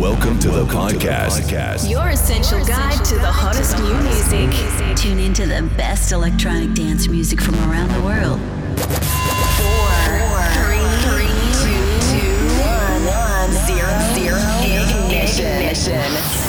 Welcome to the podcast. Your essential guide to the hottest new music. Tune into the best electronic dance music from around the world. Four, three, three, two, two, one, one, zero, zero, ignition.